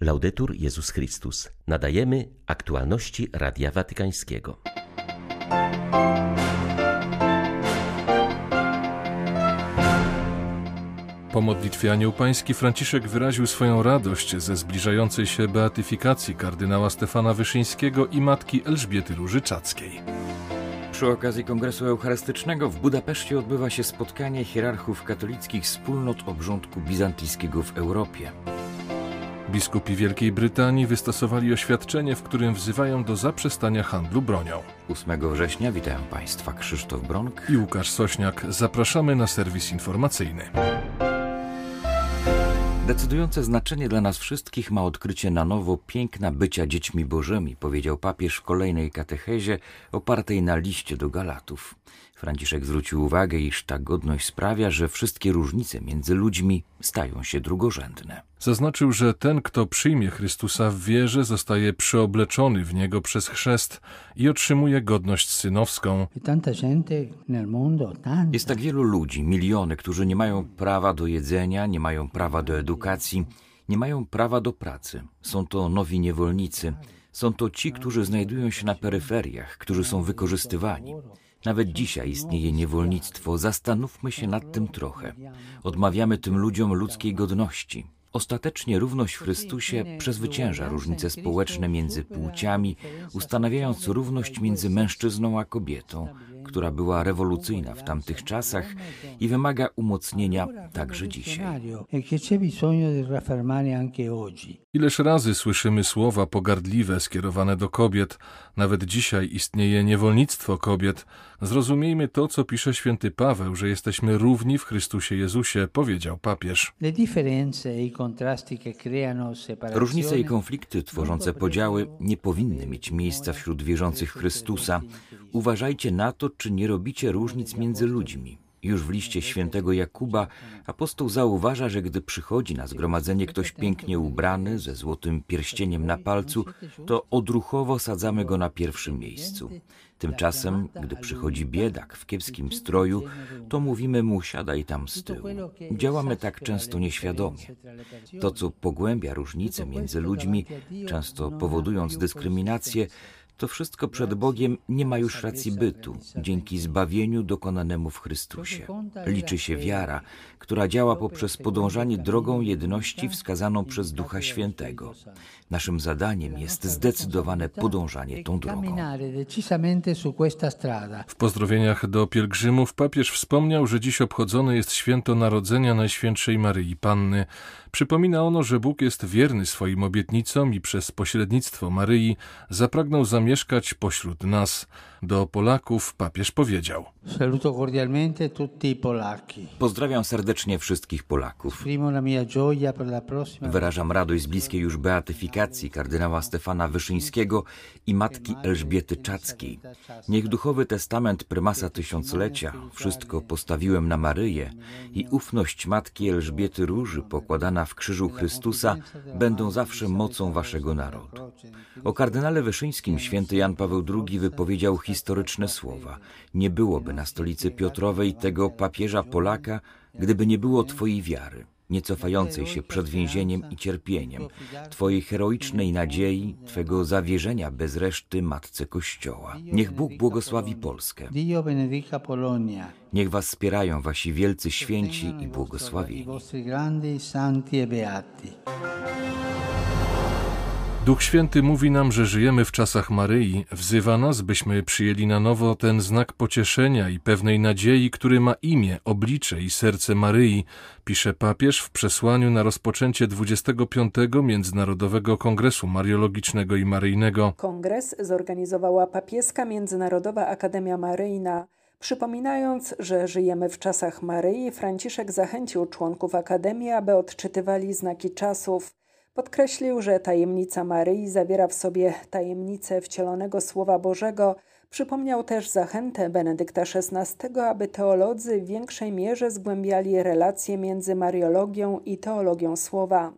Laudetur Jezus Chrystus. Nadajemy aktualności Radia Watykańskiego. Po modlitwie Anioł Pański Franciszek wyraził swoją radość ze zbliżającej się beatyfikacji kardynała Stefana Wyszyńskiego i matki Elżbiety Różyczackiej. Przy okazji Kongresu Eucharystycznego w Budapeszcie odbywa się spotkanie hierarchów katolickich wspólnot obrządku bizantyjskiego w Europie. Biskupi Wielkiej Brytanii wystosowali oświadczenie, w którym wzywają do zaprzestania handlu bronią. 8 września witają Państwa Krzysztof Bronk i Łukasz Sośniak. Zapraszamy na serwis informacyjny. Decydujące znaczenie dla nas wszystkich ma odkrycie na nowo piękna bycia dziećmi bożymi, powiedział papież w kolejnej katechezie opartej na liście do Galatów. Franciszek zwrócił uwagę, iż ta godność sprawia, że wszystkie różnice między ludźmi stają się drugorzędne. Zaznaczył, że ten, kto przyjmie Chrystusa w wierze, zostaje przyobleczony w niego przez chrzest i otrzymuje godność synowską. Jest tak wielu ludzi, miliony, którzy nie mają prawa do jedzenia, nie mają prawa do edukacji, nie mają prawa do pracy. Są to nowi niewolnicy. Są to ci, którzy znajdują się na peryferiach, którzy są wykorzystywani. Nawet dzisiaj istnieje niewolnictwo. Zastanówmy się nad tym trochę. Odmawiamy tym ludziom ludzkiej godności. Ostatecznie równość w Chrystusie przezwycięża różnice społeczne między płciami, ustanawiając równość między mężczyzną a kobietą, która była rewolucyjna w tamtych czasach i wymaga umocnienia także dzisiaj. Ileż razy słyszymy słowa pogardliwe skierowane do kobiet, nawet dzisiaj istnieje niewolnictwo kobiet. Zrozumiejmy to, co pisze święty Paweł, że jesteśmy równi w Chrystusie Jezusie, powiedział papież. Różnice i konflikty tworzące podziały nie powinny mieć miejsca wśród wierzących w Chrystusa. Uważajcie na to, czy nie robicie różnic między ludźmi. Już w liście świętego Jakuba apostoł zauważa, że gdy przychodzi na zgromadzenie ktoś pięknie ubrany, ze złotym pierścieniem na palcu, to odruchowo sadzamy go na pierwszym miejscu. Tymczasem, gdy przychodzi biedak w kiepskim stroju, to mówimy mu siadaj tam z tyłu. Działamy tak często nieświadomie. To, co pogłębia różnice między ludźmi, często powodując dyskryminację, to wszystko przed Bogiem nie ma już racji bytu, dzięki zbawieniu dokonanemu w Chrystusie. Liczy się wiara, która działa poprzez podążanie drogą jedności wskazaną przez Ducha Świętego. Naszym zadaniem jest zdecydowane podążanie tą drogą. W pozdrowieniach do pielgrzymów papież wspomniał, że dziś obchodzone jest święto Narodzenia Najświętszej Maryi Panny. Przypomina ono, że Bóg jest wierny swoim obietnicom i przez pośrednictwo Maryi zapragnął zamieszkać pośród nas. Do Polaków papież powiedział: Saluto cordialmente tutti i Polacchi. Pozdrawiam serdecznie wszystkich Polaków. Wyrażam radość z bliskiej już beatyfikacji kardynała Stefana Wyszyńskiego i matki Elżbiety Czackiej. Niech duchowy testament prymasa tysiąclecia, wszystko postawiłem na Maryję i ufność matki Elżbiety Róży pokładana w krzyżu Chrystusa będą zawsze mocą waszego narodu. O kardynale Wyszyńskim święty Jan Paweł II wypowiedział historyczne słowa. Nie byłoby na stolicy Piotrowej tego papieża Polaka, gdyby nie było Twojej wiary, nie cofającej się przed więzieniem i cierpieniem, Twojej heroicznej nadziei, Twego zawierzenia bez reszty Matce Kościoła. Niech Bóg błogosławi Polskę. Niech Was wspierają Wasi wielcy święci i błogosławieni. Duch Święty mówi nam, że żyjemy w czasach Maryi, wzywa nas, byśmy przyjęli na nowo ten znak pocieszenia i pewnej nadziei, który ma imię, oblicze i serce Maryi, pisze papież w przesłaniu na rozpoczęcie 25. Międzynarodowego Kongresu Mariologicznego i Maryjnego. Kongres zorganizowała papieska Międzynarodowa Akademia Maryjna. Przypominając, że żyjemy w czasach Maryi, Franciszek zachęcił członków Akademii, aby odczytywali znaki czasów. Podkreślił, że tajemnica Maryi zawiera w sobie tajemnicę wcielonego Słowa Bożego. Przypomniał też zachętę Benedykta XVI, aby teolodzy w większej mierze zgłębiali relacje między mariologią i teologią Słowa.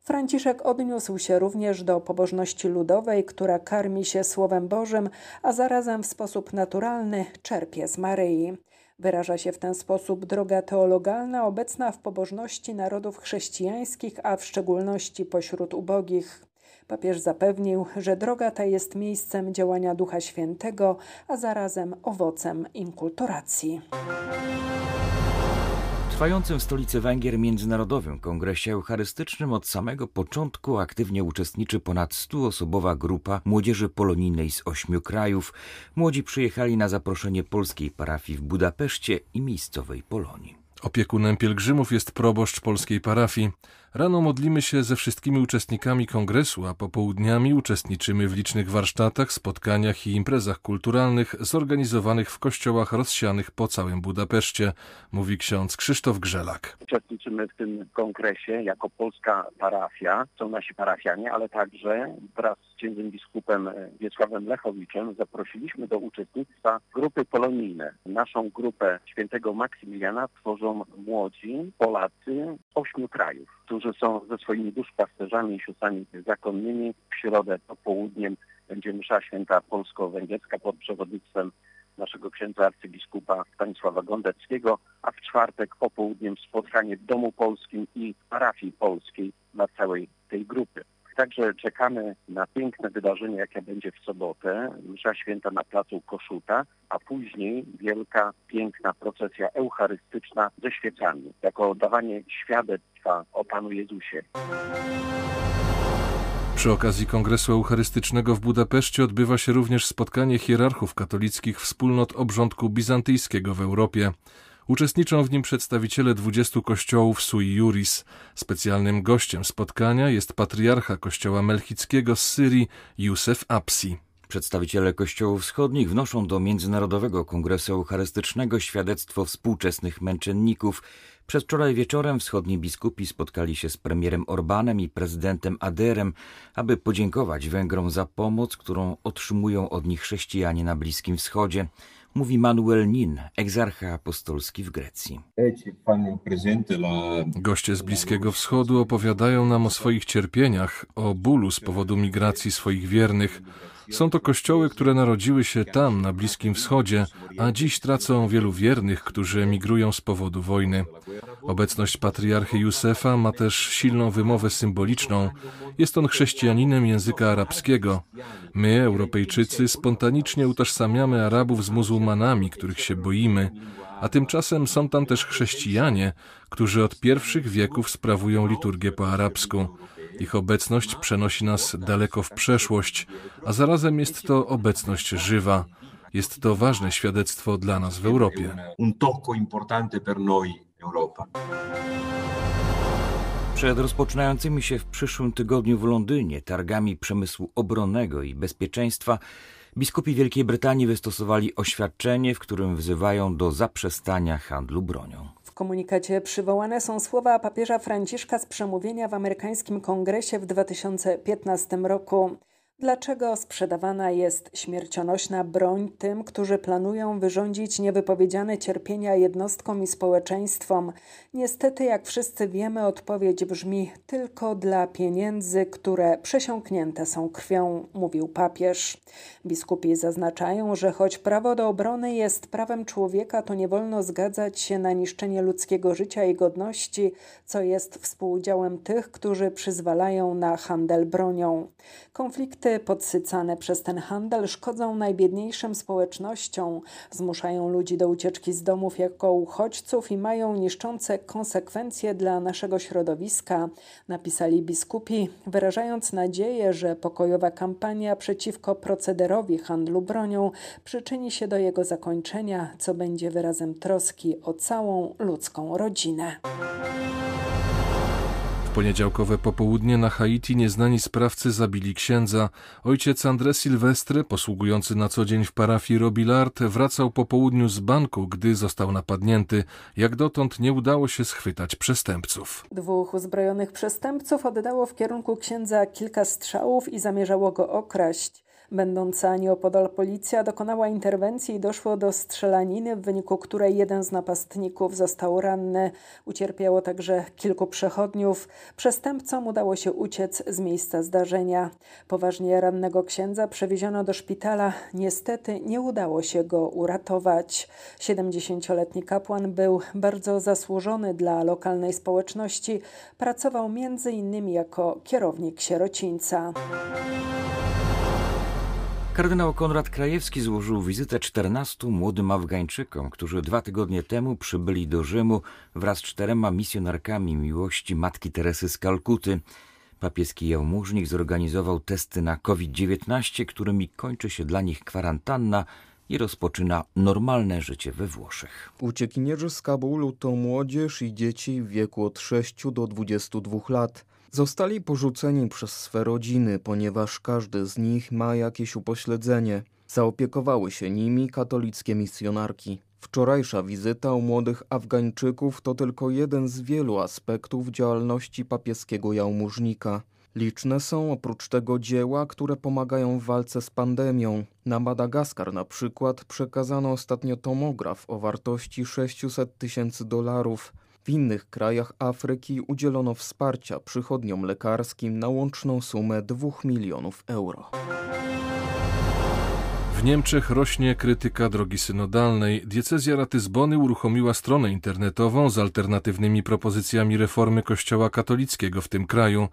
Franciszek odniósł się również do pobożności ludowej, która karmi się Słowem Bożym, a zarazem w sposób naturalny czerpie z Maryi. Wyraża się w ten sposób droga teologalna obecna w pobożności narodów chrześcijańskich, a w szczególności pośród ubogich. Papież zapewnił, że droga ta jest miejscem działania Ducha Świętego, a zarazem owocem inkulturacji trwającym w stolicy Węgier Międzynarodowym Kongresie Eucharystycznym od samego początku aktywnie uczestniczy ponad 100-osobowa grupa młodzieży polonijnej z ośmiu krajów. Młodzi przyjechali na zaproszenie polskiej parafii w Budapeszcie i miejscowej Polonii. Opiekunem pielgrzymów jest proboszcz polskiej parafii. Rano modlimy się ze wszystkimi uczestnikami kongresu, a popołudniami uczestniczymy w licznych warsztatach, spotkaniach i imprezach kulturalnych zorganizowanych w kościołach rozsianych po całym Budapeszcie, mówi ksiądz Krzysztof Grzelak. Uczestniczymy w tym kongresie jako polska parafia. Są nasi parafianie, ale także wraz z księdzem biskupem Wiesławem Lechowiczem zaprosiliśmy do uczestnictwa grupy polonijne. Naszą grupę świętego Maksymiliana tworzą młodzi Polacy ośmiu krajów, którzy są ze swoimi duszpasterzami i siostrami zakonnymi. W środę popołudniem będzie msza święta polsko-węgierska pod przewodnictwem naszego księdza arcybiskupa Stanisława Gondeckiego, a w czwartek popołudniem spotkanie w Domu Polskim i parafii polskiej dla całej tej grupy. Także czekamy na piękne wydarzenie, jakie będzie w sobotę, msza święta na placu Koszuta, a później wielka, piękna procesja eucharystyczna ze świecami, jako oddawanie świadectwa o Panu Jezusie. Przy okazji Kongresu Eucharystycznego w Budapeszcie odbywa się również spotkanie hierarchów katolickich wspólnot obrządku bizantyjskiego w Europie. Uczestniczą w nim przedstawiciele 20 kościołów sui juris. Specjalnym gościem spotkania jest patriarcha kościoła melchickiego z Syrii Józef Apsi. Przedstawiciele kościołów wschodnich wnoszą do Międzynarodowego Kongresu Eucharystycznego świadectwo współczesnych męczenników. Przedwczoraj wieczorem wschodni biskupi spotkali się z premierem Orbanem i prezydentem Aderem, aby podziękować Węgrom za pomoc, którą otrzymują od nich chrześcijanie na Bliskim Wschodzie mówi Manuel Nin, egzarcha apostolski w Grecji. Goście z Bliskiego Wschodu opowiadają nam o swoich cierpieniach, o bólu z powodu migracji swoich wiernych. Są to kościoły, które narodziły się tam, na Bliskim Wschodzie, a dziś tracą wielu wiernych, którzy emigrują z powodu wojny. Obecność patriarchy Józefa ma też silną wymowę symboliczną. Jest on chrześcijaninem języka arabskiego. My, Europejczycy, spontanicznie utożsamiamy Arabów z muzułmanami, których się boimy, a tymczasem są tam też chrześcijanie, którzy od pierwszych wieków sprawują liturgię po arabsku. Ich obecność przenosi nas daleko w przeszłość, a zarazem jest to obecność żywa. Jest to ważne świadectwo dla nas w Europie. Un tocco importante per noi, Europa. Przed rozpoczynającymi się w przyszłym tygodniu w Londynie targami przemysłu obronnego i bezpieczeństwa biskupi Wielkiej Brytanii wystosowali oświadczenie, w którym wzywają do zaprzestania handlu bronią. W komunikacie przywołane są słowa papieża Franciszka z przemówienia w amerykańskim kongresie w 2015 roku. Dlaczego sprzedawana jest śmiercionośna broń tym, którzy planują wyrządzić niewypowiedziane cierpienia jednostkom i społeczeństwom? Niestety, jak wszyscy wiemy, odpowiedź brzmi tylko dla pieniędzy, które przesiąknięte są krwią, mówił papież. Biskupi zaznaczają, że choć prawo do obrony jest prawem człowieka, to nie wolno zgadzać się na niszczenie ludzkiego życia i godności, co jest współudziałem tych, którzy przyzwalają na handel bronią. Konflikty podsycane przez ten handel szkodzą najbiedniejszym społecznościom, zmuszają ludzi do ucieczki z domów jako uchodźców i mają niszczące konsekwencje dla naszego środowiska, napisali biskupi, wyrażając nadzieję, że pokojowa kampania przeciwko procederowi handlu bronią przyczyni się do jego zakończenia, co będzie wyrazem troski o całą ludzką rodzinę poniedziałkowe popołudnie na Haiti nieznani sprawcy zabili księdza. Ojciec André Silvestre, posługujący na co dzień w parafii Robillard, wracał po południu z banku, gdy został napadnięty. Jak dotąd nie udało się schwytać przestępców. Dwóch uzbrojonych przestępców oddało w kierunku księdza kilka strzałów i zamierzało go okraść. Będąca nieopodal policja dokonała interwencji i doszło do strzelaniny, w wyniku której jeden z napastników został ranny. Ucierpiało także kilku przechodniów. Przestępcom udało się uciec z miejsca zdarzenia. Poważnie rannego księdza przewieziono do szpitala. Niestety nie udało się go uratować. 70-letni kapłan był bardzo zasłużony dla lokalnej społeczności. Pracował między innymi jako kierownik sierocińca. Kardynał Konrad Krajewski złożył wizytę 14 młodym Afgańczykom, którzy dwa tygodnie temu przybyli do Rzymu wraz z czterema misjonarkami miłości Matki Teresy z Kalkuty. Papieski jałmużnik zorganizował testy na COVID-19, którymi kończy się dla nich kwarantanna i rozpoczyna normalne życie we Włoszech. Uciekinierzy z Kabulu to młodzież i dzieci w wieku od 6 do 22 lat. Zostali porzuceni przez swe rodziny, ponieważ każdy z nich ma jakieś upośledzenie. Zaopiekowały się nimi katolickie misjonarki. Wczorajsza wizyta u młodych Afgańczyków to tylko jeden z wielu aspektów działalności papieskiego jałmużnika. Liczne są oprócz tego dzieła, które pomagają w walce z pandemią. Na Madagaskar na przykład przekazano ostatnio tomograf o wartości 600 tysięcy dolarów. W innych krajach Afryki udzielono wsparcia przychodniom lekarskim na łączną sumę 2 milionów euro. W Niemczech rośnie krytyka drogi synodalnej. Diecezja Ratyzbony uruchomiła stronę internetową z alternatywnymi propozycjami reformy Kościoła katolickiego w tym kraju.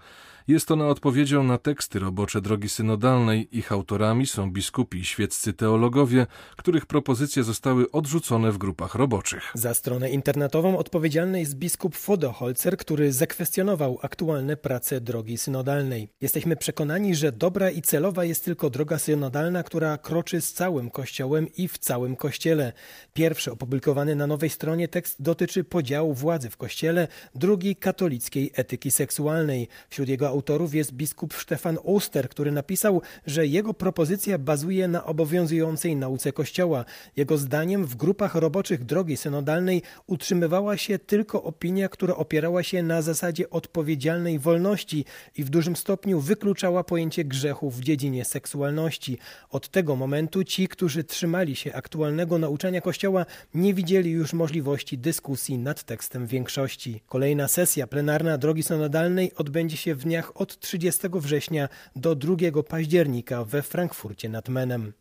Jest ona odpowiedzią na teksty robocze drogi synodalnej. Ich autorami są biskupi i świeccy teologowie, których propozycje zostały odrzucone w grupach roboczych. Za stronę internetową odpowiedzialny jest biskup Fodoholzer, który zakwestionował aktualne prace drogi synodalnej. Jesteśmy przekonani, że dobra i celowa jest tylko droga synodalna, która kroczy z całym Kościołem i w całym Kościele. Pierwszy opublikowany na nowej stronie tekst dotyczy podziału władzy w Kościele, drugi katolickiej etyki seksualnej. Wśród jego autorów jest biskup Stefan Oster, który napisał, że jego propozycja bazuje na obowiązującej nauce Kościoła. Jego zdaniem w grupach roboczych drogi synodalnej utrzymywała się tylko opinia, która opierała się na zasadzie odpowiedzialnej wolności i w dużym stopniu wykluczała pojęcie grzechu w dziedzinie seksualności. Od tego momentu ci, którzy trzymali się aktualnego nauczania Kościoła, nie widzieli już możliwości dyskusji nad tekstem większości. Kolejna sesja plenarna drogi synodalnej odbędzie się w dniach dniach od 30 września do 2 października we Frankfurcie nad Menem.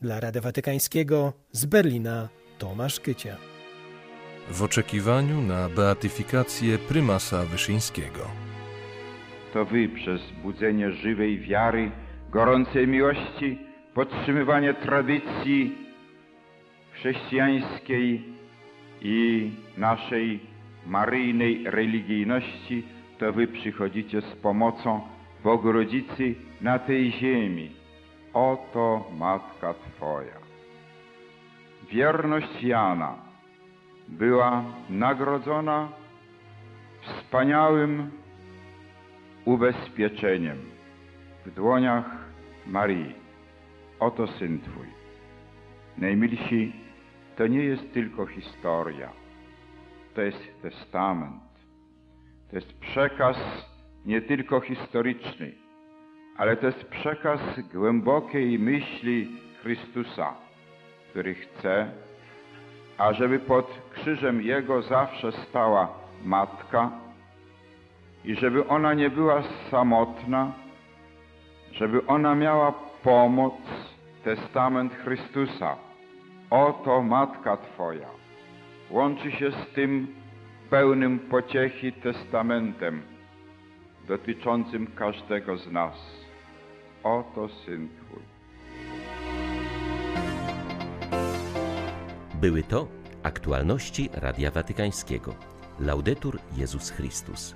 Dla Rady Watykańskiego z Berlina Tomasz Kycia. W oczekiwaniu na beatyfikację prymasa Wyszyńskiego. To wy przez budzenie żywej wiary, gorącej miłości, podtrzymywanie tradycji chrześcijańskiej i naszej maryjnej religijności to wy przychodzicie z pomocą Bogu Rodzicy na tej ziemi. Oto Matka Twoja. Wierność Jana była nagrodzona wspaniałym ubezpieczeniem w dłoniach Marii. Oto Syn Twój. Najmilsi, to nie jest tylko historia, to jest testament to jest przekaz nie tylko historyczny, ale to jest przekaz głębokiej myśli Chrystusa, który chce, ażeby pod krzyżem Jego zawsze stała Matka i żeby ona nie była samotna, żeby ona miała pomoc, testament Chrystusa. Oto Matka Twoja. Łączy się z tym pełnym pociechy testamentem dotyczącym każdego z nas. Oto Syn Twój. Były to aktualności Radia Watykańskiego. Laudetur Jezus Chrystus.